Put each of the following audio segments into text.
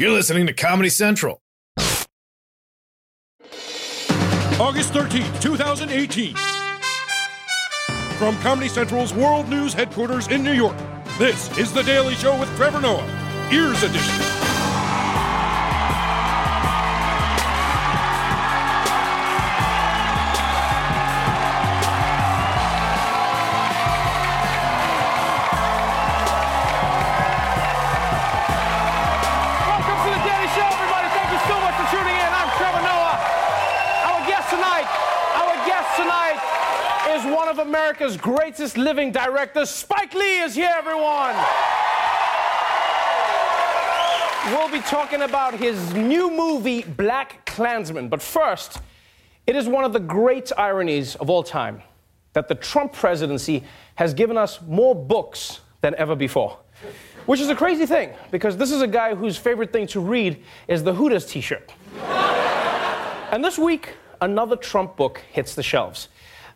You're listening to Comedy Central. August 13th, 2018. From Comedy Central's World News headquarters in New York, this is The Daily Show with Trevor Noah, Ears Edition. America's greatest living director, Spike Lee is here, everyone. We'll be talking about his new movie, BlacKkKlansman. But first, it is one of the great ironies of all time that the Trump presidency has given us more books than ever before. Which is a crazy thing, because this is a guy whose favorite thing to read is the Hooters t shirt. and this week, another Trump book hits the shelves.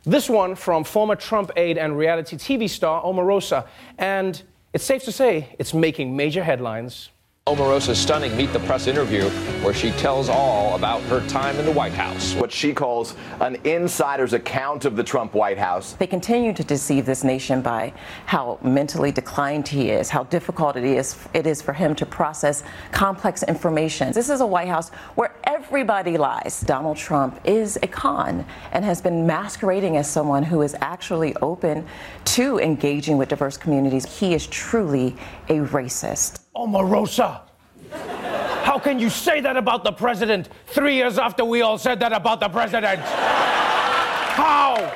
This one from former Trump aide and reality TV star Omarosa. And it's safe to say it's making major headlines. Omarosa's stunning Meet the Press interview, where she tells all about her time in the White House. what she calls an insider's account of the Trump White House. They continue to deceive this nation by how mentally declined he is, how difficult it is it is for him to process complex information. This is a White House where everybody lies. Donald Trump is a con and has been masquerading as someone who is actually open to engaging with diverse communities. He is truly a racist. Omarosa! How can you say that about the president three years after we all said that about the president? How?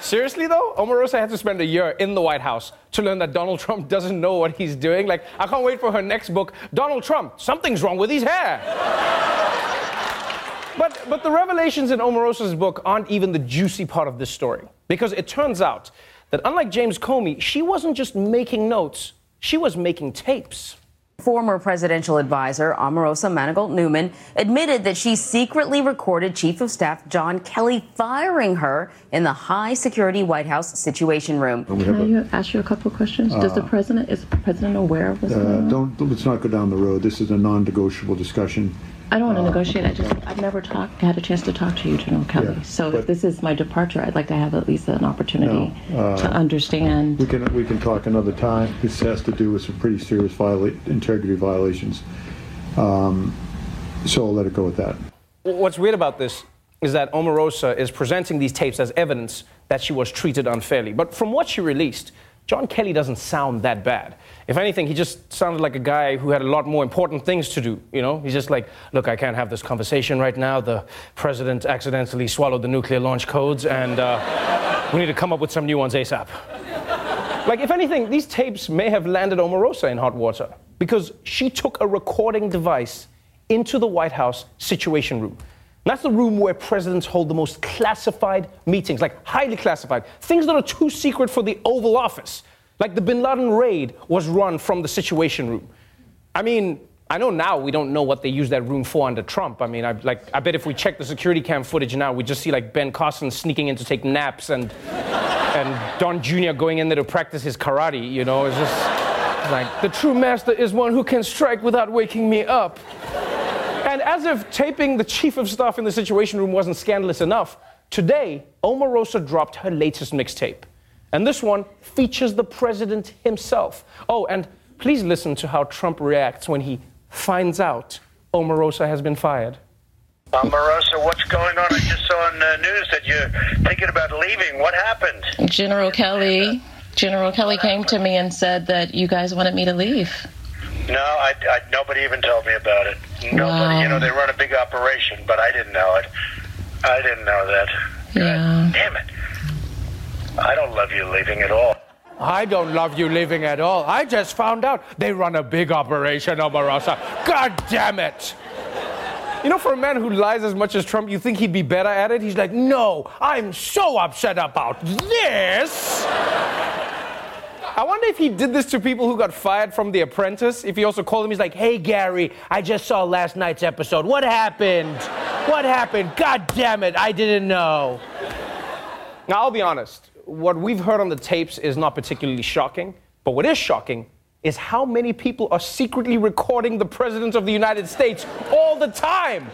Seriously, though, Omarosa had to spend a year in the White House to learn that Donald Trump doesn't know what he's doing. Like, I can't wait for her next book. Donald Trump, something's wrong with his hair. But, but the revelations in Omarosa's book aren't even the juicy part of this story. Because it turns out that unlike James Comey, she wasn't just making notes, she was making tapes. Former presidential advisor Omarosa Manigault Newman admitted that she secretly recorded Chief of Staff John Kelly firing her in the high security White House Situation Room. Can I ask you a couple of questions? Does the president, is the president aware of this? Uh, don't, let's not go down the road. This is a non-negotiable discussion. I don't want to negotiate, I just, I've never talked, had a chance to talk to you, General Kelly. Yeah, So but- if this is my departure, I'd like to have at least an opportunity No, uh, to understand. We can, we can talk another time. This has to do with some pretty serious viola, integrity violations. Um, so I'll let it go with that. What's weird about this is that Omarosa is presenting these tapes as evidence that she was treated unfairly. But from what she released, John Kelly doesn't sound that bad. If anything, he just sounded like a guy who had a lot more important things to do. You know, he's just like, look, I can't have this conversation right now. The president accidentally swallowed the nuclear launch codes, and uh, we need to come up with some new ones ASAP. Like, if anything, these tapes may have landed Omarosa in hot water because she took a recording device into the White House Situation Room. That's the room where presidents hold the most classified meetings, like highly classified, things that are too secret for the Oval Office. Like the bin Laden raid was run from the Situation Room. I mean, I know now we don't know what they used that room for under Trump. I mean, I, like, I bet if we check the security cam footage now, we just see like Ben Carson sneaking in to take naps and and Don Jr. going in there to practice his karate. You know, it's just like the true master is one who can strike without waking me up. And as if taping the chief of staff in the Situation Room wasn't scandalous enough, today Omarosa dropped her latest mixtape, and this one features the president himself. Oh, and please listen to how Trump reacts when he finds out Omarosa has been fired. Omarosa, what's going on? I just saw on the news that you're thinking about leaving. What happened? General Kelly, General Kelly came to me and said that you guys wanted me to leave. No, I, I, nobody even told me about it. Nobody. Wow. You know, they run a big operation, but I didn't know it. I didn't know that. Yeah. Damn it. I don't love you leaving at all. I don't love you leaving at all. I just found out they run a big operation, Omarosa. God damn it. You know, for a man who lies as much as Trump, you think he'd be better at it? He's like, no, I'm so upset about this. I wonder if he did this to people who got fired from The Apprentice. If he also called them, he's like, hey, Gary, I just saw last night's episode. What happened? What happened? God damn it, I didn't know. Now, I'll be honest. What we've heard on the tapes is not particularly shocking, but what is shocking is how many people are secretly recording the President of the United States all the time.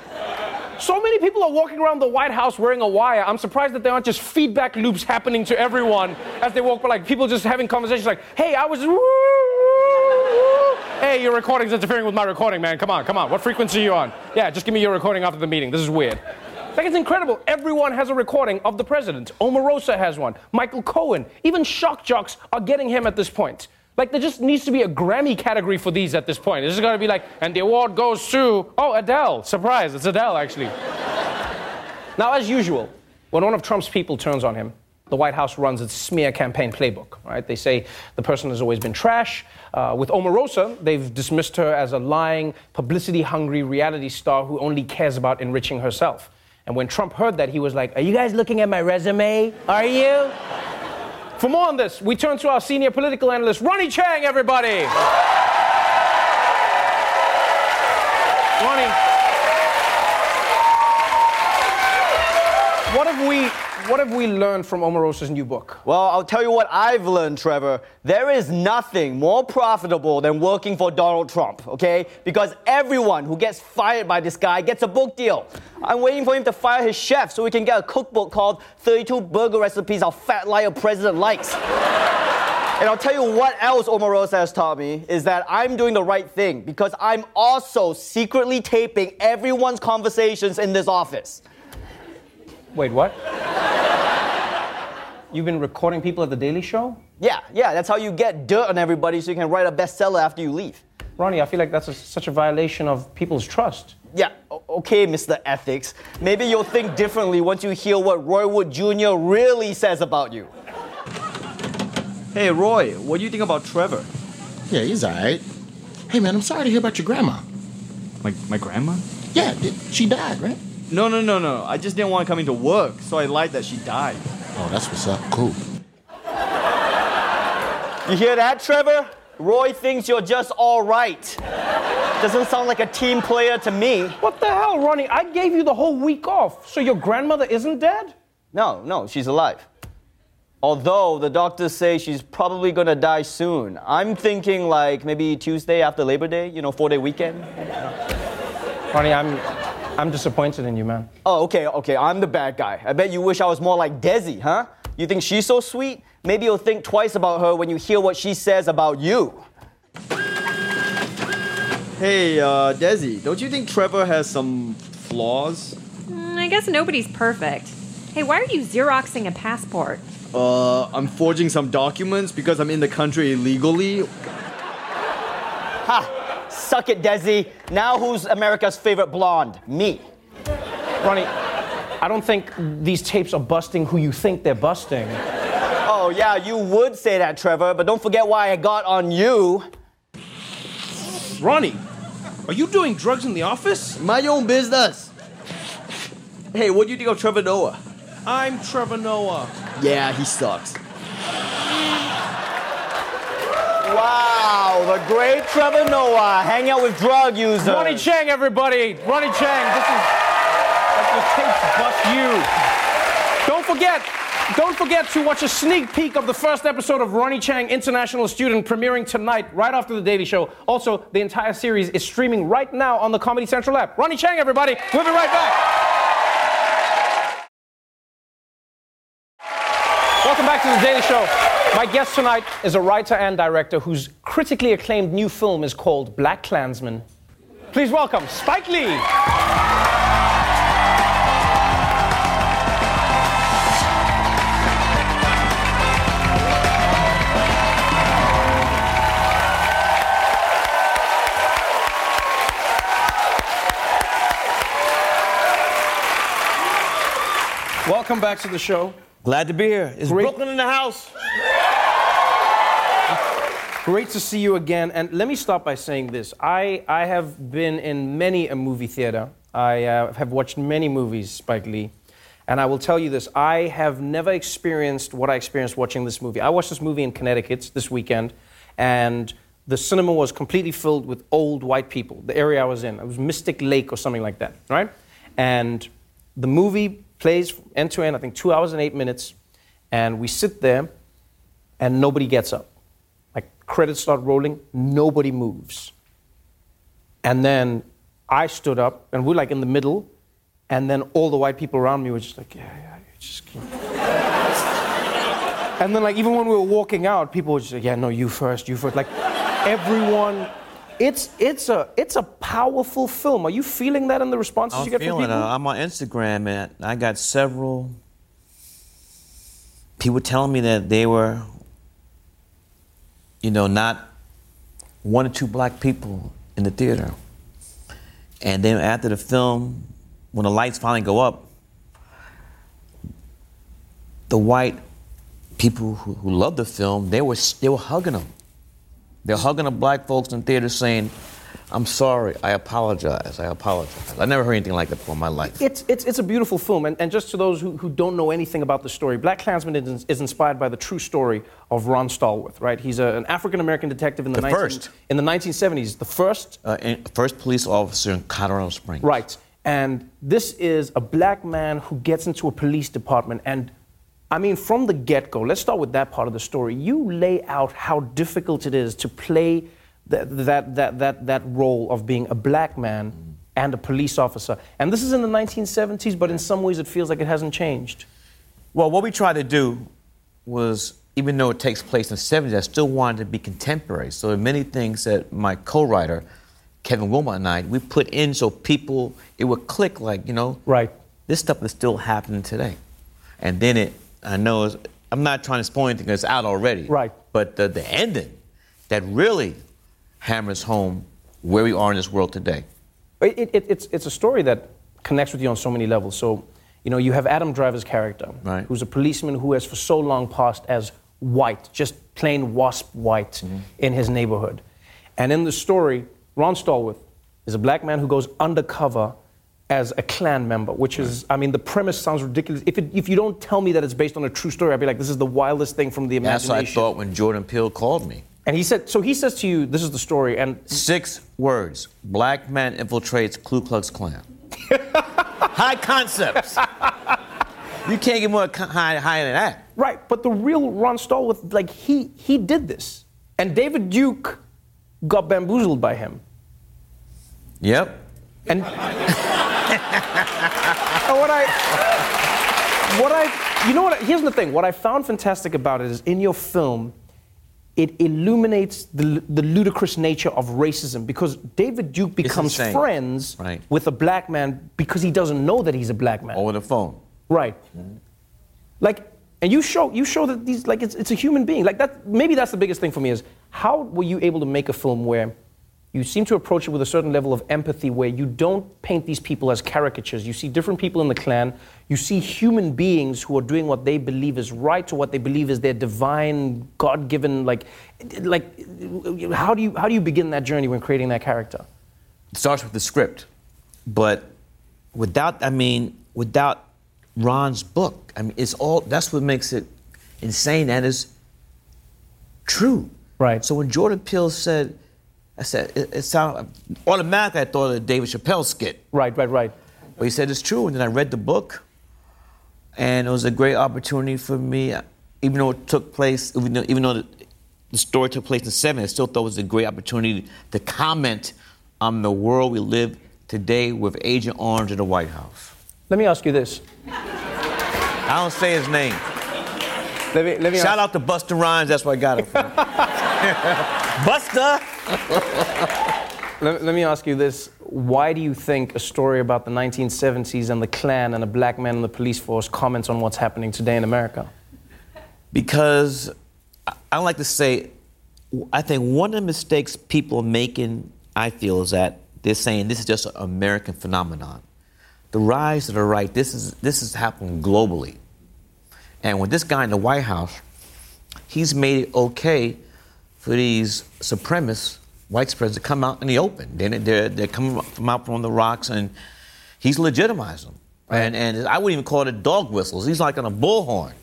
So many people are walking around the White House wearing a wire. I'm surprised that there aren't just feedback loops happening to everyone as they walk by, like people just having conversations like, hey, I was. Hey, your recording's interfering with my recording, man. Come on, come on. What frequency are you on? Yeah, just give me your recording after the meeting. This is weird. Like, it's incredible. Everyone has a recording of the president. Omarosa has one. Michael Cohen. Even shock jocks are getting him at this point. Like, there just needs to be a Grammy category for these at this point. This is to be like, and the award goes to, oh, Adele. Surprise, it's Adele, actually. now, as usual, when one of Trump's people turns on him, the White House runs its smear campaign playbook, right? They say the person has always been trash. Uh, with Omarosa, they've dismissed her as a lying, publicity hungry reality star who only cares about enriching herself. And when Trump heard that, he was like, Are you guys looking at my resume? Are you? For more on this, we turn to our senior political analyst, Ronnie Chieng, everybody. Ronnie, what have we what have we learned from Omarosa's new book? Well, I'll tell you what I've learned, Trevor. There is nothing more profitable than working for Donald Trump, okay? Because everyone who gets fired by this guy gets a book deal. I'm waiting for him to fire his chef so we can get a cookbook called 32 Burger Recipes Our Fat Liar President Likes. And I'll tell you what else Omarosa has taught me is that I'm doing the right thing because I'm also secretly taping everyone's conversations in this office. Wait, what? You've been recording people at The Daily Show? Yeah, yeah, that's how you get dirt on everybody so you can write a bestseller after you leave. Ronnie, I feel like that's a, such a violation of people's trust. Yeah, okay, Mr. Ethics. Maybe you'll think differently once you hear what Roy Wood Jr. really says about you. Hey, Roy, what do you think about Trevor? Yeah, he's alright. Hey, man, I'm sorry to hear about your grandma. My, my grandma? Yeah, she died, right? No, no, no, no. I just didn't want to come into work, so I lied that she died. Oh, that's what's up. Cool. You hear that, Trevor? Roy thinks you're just all right. Doesn't sound like a team player to me. What the hell, Ronnie? I gave you the whole week off. So your grandmother isn't dead? No, no, she's alive. Although the doctors say she's probably gonna die soon. I'm thinking like maybe Tuesday after Labor Day, you know, four day weekend. Ronnie, I'm, I'm disappointed in you, man. Oh, okay, okay, I'm the bad guy. I bet you wish I was more like Desi, huh? You think she's so sweet? Maybe you'll think twice about her when you hear what she says about you. Hey, uh, Desi, don't you think Trevor has some flaws? Mm, I guess nobody's perfect. Hey, why are you Xeroxing a passport? Uh, I'm forging some documents because I'm in the country illegally. Ha! Suck it, Desi. Now who's America's favorite blonde? Me. Ronnie, I don't think these tapes are busting who you think they're busting. Oh, yeah, you would say that, Trevor, but don't forget why I got on you. Ronnie, are you doing drugs in the office? My own business. Hey, what do you think of Trevor Noah? I'm Trevor Noah. Yeah, he sucks. Wow, the great Trevor Noah hang out with drug users. Ronnie Chieng, everybody. Ronnie Chieng, this is like the tapes bust you. Don't forget, don't forget to watch a sneak peek of the first episode of Ronnie Chieng International Student premiering tonight, right after the Daily Show. Also, the entire series is streaming right now on the Comedy Central app. Ronnie Chieng, everybody. We'll be right back. Back to the Daily Show. My guest tonight is a writer and director whose critically acclaimed new film is called BlacKkKlansman. Please welcome Spike Lee. Welcome back to the show. Glad to be here. Is Great. Brooklyn in the house? Great to see you again. And let me start by saying this. I, I have been in many a movie theater. I uh, have watched many movies, Spike Lee. And I will tell you this I have never experienced what I experienced watching this movie. I watched this movie in Connecticut this weekend, and the cinema was completely filled with old white people, the area I was in. It was Mystic Lake or something like that, right? And the movie plays end to end, I think two hours and eight minutes, and we sit there, and nobody gets up. Like credits start rolling, nobody moves. And then I stood up, and we're like in the middle, and then all the white people around me were just like, yeah, yeah, you just keep. and then, like, even when we were walking out, people were just like, yeah, no, you first, you first. Like, everyone. It's, it's, a, it's a powerful film. Are you feeling that in the responses I'm you get from feeling it. people? Uh, I'm on Instagram and I got several people telling me that they were, you know, not one or two black people in the theater. And then after the film, when the lights finally go up, the white people who, who loved the film, they were, they were hugging them. They're hugging the black folks in theater saying, I'm sorry, I apologize, I apologize. I never heard anything like that before in my life. It's, it's, it's a beautiful film. And, and just to those who, who don't know anything about the story, BlacKkKlansman is, is inspired by the true story of Ron Stallworth, right? He's a, an African American detective in the, The 19 first. in the 1970s, the first. Uh, first police officer in Colorado Springs. Right. And this is a black man who gets into a police department. And I mean, from the get go, let's start with that part of the story. You lay out how difficult it is to play that, that, that, that, that role of being a black man and a police officer. And this is in the 1970s, but in some ways it feels like it hasn't changed. Well, what we tried to do was, even though it takes place in the 70s, I still wanted to be contemporary. So there are many things that my co-writer, Kevin Willmott and I, we put in so people, it would click like, you know, right. this stuff is still happening today. And then it, I know, I'm not trying to spoil anything, 'cause it's out already. Right. But the, the ending that really hammers home where we are in this world today. It, it, it's, it's a story that connects with you on so many levels. So, you know, you have Adam Driver's character, Right. who's a policeman who has for so long passed as white, just plain wasp white Mm-hmm. in his neighborhood. And in the story, Ron Stallworth is a black man who goes undercover as a Klan member, which is, I mean, the premise sounds ridiculous. If, it, if you don't tell me that it's based on a true story, I'd be like, this is the wildest thing from the imagination. That's what I thought when Jordan Peele called me. And he said, so he says to you, this is the story, and Six words Black man infiltrates Ku Klux Klan. high concepts. You can't get more co- high, than that. Right, but the real Ron Stallworth, like he he did this, and David Duke got bamboozled by him. Yep. And what I what I you know what here's the thing. What I found fantastic about it is in your film, it illuminates the, the ludicrous nature of racism because David Duke becomes friends Right. with a black man because he doesn't know that he's a black man. Over the phone. Right. Like, and you show you show that these like it's, it's a human being. Like that. Maybe that's the biggest thing for me is how were you able to make a film where you seem to approach it with a certain level of empathy, where you don't paint these people as caricatures. You see different people in the Klan. You see human beings who are doing what they believe is right or what they believe is their divine, God-given. Like, like, how do you how do you begin that journey when creating that character? It starts with the script. But without, I mean, without Ron's book, I mean, it's all, that's what makes it insane and is true. Right. So when Jordan Peele said, I said, it, it sounded, automatically I thought of the David Chappelle skit. Right, right, right. But he said it's true. And then I read the book, and it was a great opportunity for me, even though it took place, even though, even though the, the story took place in 70s, I still thought it was a great opportunity to comment on the world we live today with Agent Orange in the White House. Let me ask you this. I don't say his name. Let me, let me Shout out to Busta Rhymes, that's where I got it from. Busta! Let, let me ask you this. Why do you think a story about the 1970s and the Klan and a black man in the police force comments on what's happening today in America? Because I- I like to say, I think one of the mistakes people are making, I feel, is that they're saying this is just an American phenomenon. The rise of the right, this is this is happening globally. And with this guy in the White House, he's made it okay for these supremacists, white supremacists, to come out in the open. They're, they're, they're coming from out from the rocks, and he's legitimized them. And, and I wouldn't even call it dog whistles. He's like on a bullhorn.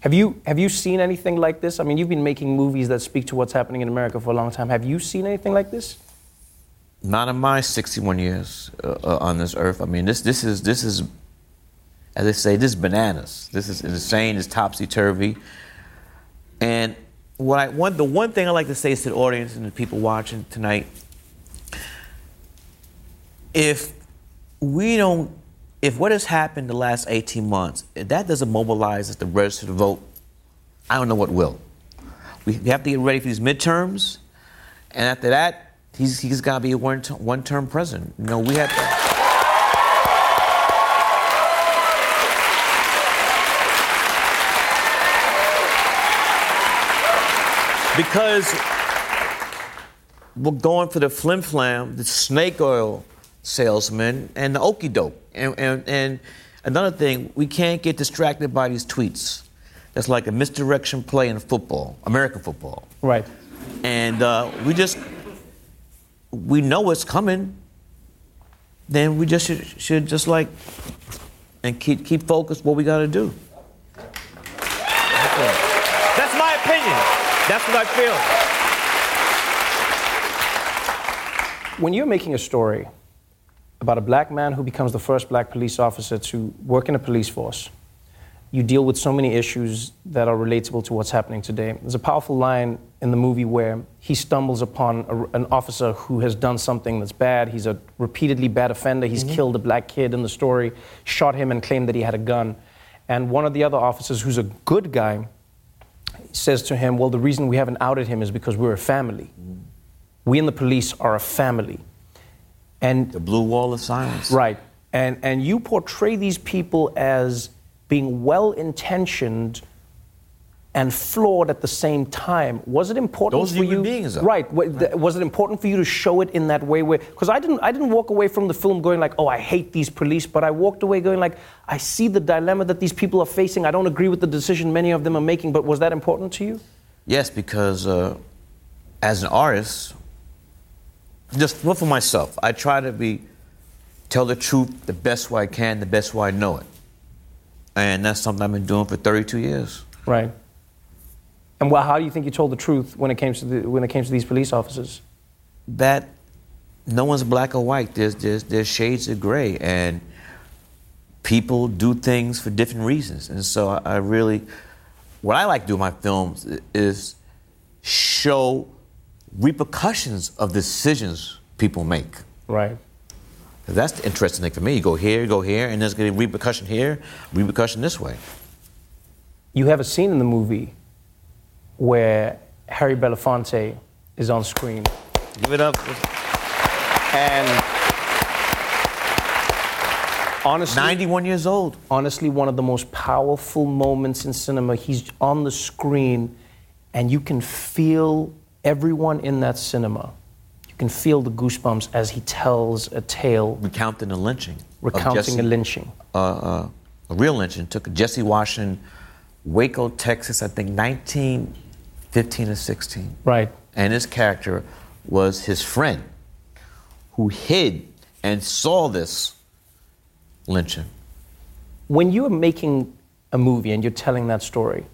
Have you, have you seen anything like this? I mean, you've been making movies that speak to what's happening in America for a long time. Have you seen anything like this? Not in my 61 years uh, uh, on this earth. I mean, this this is this is, as they say, this is bananas. This is insane. It's topsy turvy. And what I one the one thing I like to say to the audience and the people watching tonight. If we don't, if what has happened the last 18 months, if that doesn't mobilize us to register to vote, I don't know what will. We have to get ready for these midterms, and after that, he's he's got to be a one one term president. You know, we have to. Because we're going for the flim flam, the snake oil salesman, and the okey doke. And, and, and another thing, we can't get distracted by these tweets. That's like a misdirection play in football, American football. Right. And uh, we just, we know what's coming. Then we just should, should just like, and keep, keep focused what we got to do. That's my opinion. That's what I feel. When you're making a story about a black man who becomes the first black police officer to work in a police force, you deal with so many issues that are relatable to what's happening today. There's a powerful line in the movie where he stumbles upon a, an officer who has done something that's bad. He's a repeatedly bad offender. He's mm-hmm. killed a black kid in the story, shot him, and claimed that he had a gun. And one of the other officers, who's a good guy, says to him, Well, the reason we haven't outed him is because we're a family. Mm. We and the police are a family. And the blue wall of silence. Right. And, and you portray these people as being well intentioned and flawed at the same time. Was it important Those for you? Beings, right. Was it important for you to show it in that way? Where because I didn't, I didn't walk away from the film going like, oh, I hate these police, but I walked away going like, I see the dilemma that these people are facing. I don't agree with the decision many of them are making. But was that important to you? Yes, because uh, as an artist, just well, for myself, I try to be tell the truth the best way I can, the best way I know it, and that's something I've been doing for 32 years. Right. And well, how do you think you told the truth when it came to the, when it came to these police officers? That no one's black or white. There's there's there's shades of gray, and people do things for different reasons. And so I, I really, what I like to do in my films is show repercussions of decisions people make. Right. That's the interesting thing for me. You go here, you go here, and there's going to be repercussion here, repercussion this way. You have a scene in the movie where Harry Belafonte is on screen. Give it up. And honestly, 91 years old. Honestly, one of the most powerful moments in cinema. He's on the screen, and you can feel everyone in that cinema. You can feel the goosebumps as he tells a tale. Recounting a lynching. Recounting Jesse, a lynching. Uh, uh, a real lynching. Took Jesse Washington, Waco, Texas, I think 19- 15 or 16. Right. And his character was his friend who hid and saw this lynching. When you are making a movie and you're telling that story,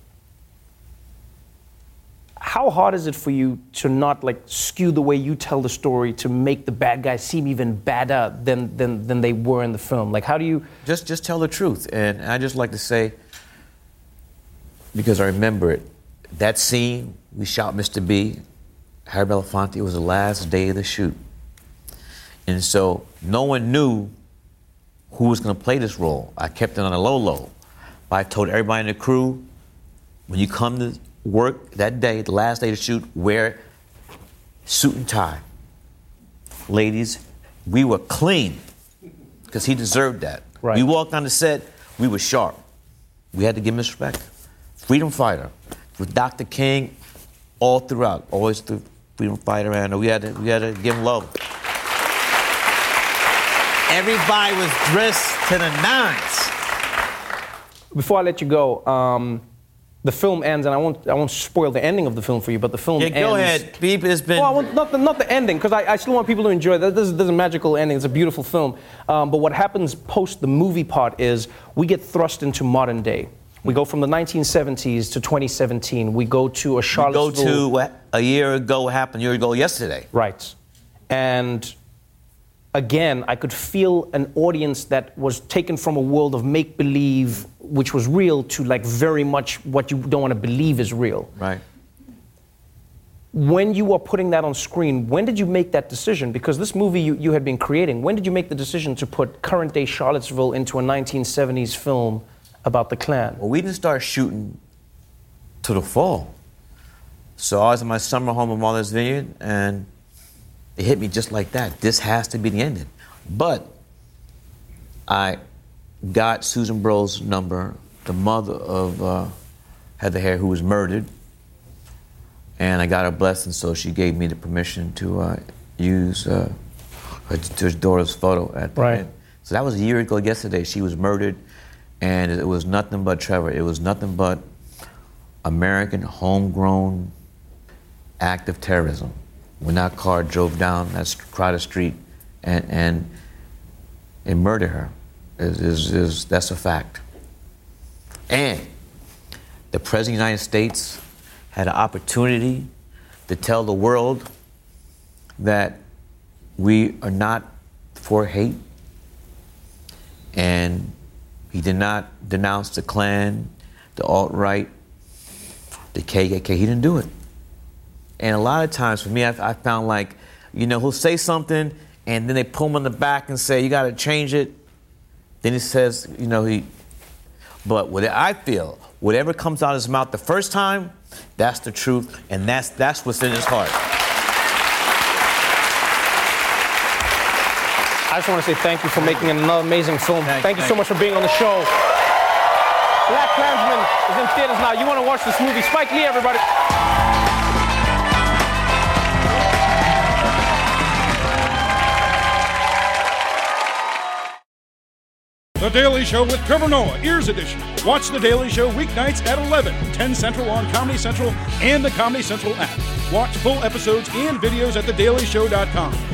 how hard is it for you to not like skew the way you tell the story to make the bad guys seem even badder than, than, than they were in the film? Like, how do you just just tell the truth? And I just like to say, because I remember it, that scene, we shot Mr. B. Harry Belafonte, it was the last day of the shoot. And so no one knew who was going to play this role. I kept it on a low low. But I told everybody in the crew, when you come to work that day, the last day to shoot, wear suit and tie. Ladies, we were clean because he deserved that. Right. We walked on the set, we were sharp. We had to give him respect. Freedom fighter with Dr. King all throughout, always the freedom fighter, and we had to, we had to give him love. Everybody was dressed to the nines. Before I let you go, um, the film ends, and I won't, I won't spoil the ending of the film for you, but the film yeah, ends. go ahead. Beep has been. Well, not, the, not the ending, because I, I, still want people to enjoy it. This, this is a magical ending. It's a beautiful film. Um, but what happens post the movie part is we get thrust into modern day. We go from the 1970s to 2017. We go to a Charlottesville. We go to what a year ago happened a year ago yesterday. Right. And again, I could feel an audience that was taken from a world of make believe, which was real, to like very much what you don't want to believe is real. Right. when you are putting that on screen, when did you make that decision? Because this movie you, you had been creating, when did you make the decision to put current day Charlottesville into a 1970s film about the Klan? Well, we didn't start shooting till the fall. So I was in my summer home in Martha's Vineyard, and it hit me just like that. This has to be the ending. But I got Susan Bro's number, the mother of uh, Heather Heyer, who was murdered, and I got her blessing, so she gave me the permission to uh, use uh, her, her daughter's photo at the Right. end. So that was a year ago yesterday. She was murdered, and it was nothing but Trevor. It was nothing but American homegrown act of terrorism. When that car drove down that crowded street and, and it murdered her, is, is, that's a fact. And the President of the United States had an opportunity to tell the world that we are not for hate. And he did not denounce the Klan, the alt right, the KKK. He didn't do it. And a lot of times for me, I, I found like, you know, he'll say something and then they pull him on the back and say, you got to change it. Then he says, you know, he, but what I feel, whatever comes out of his mouth the first time, that's the truth, and that's that's what's in his heart. I just want to say thank you for making another amazing film. Thank, you so much for being on the show. BlacKkKlansman is in theaters now. You want to watch this movie? Spike Lee, everybody. The Daily Show with Trevor Noah, Ears Edition. Watch The Daily Show weeknights at 11, 10 Central on Comedy Central and the Comedy Central app. Watch full episodes and videos at thedailyshow.com.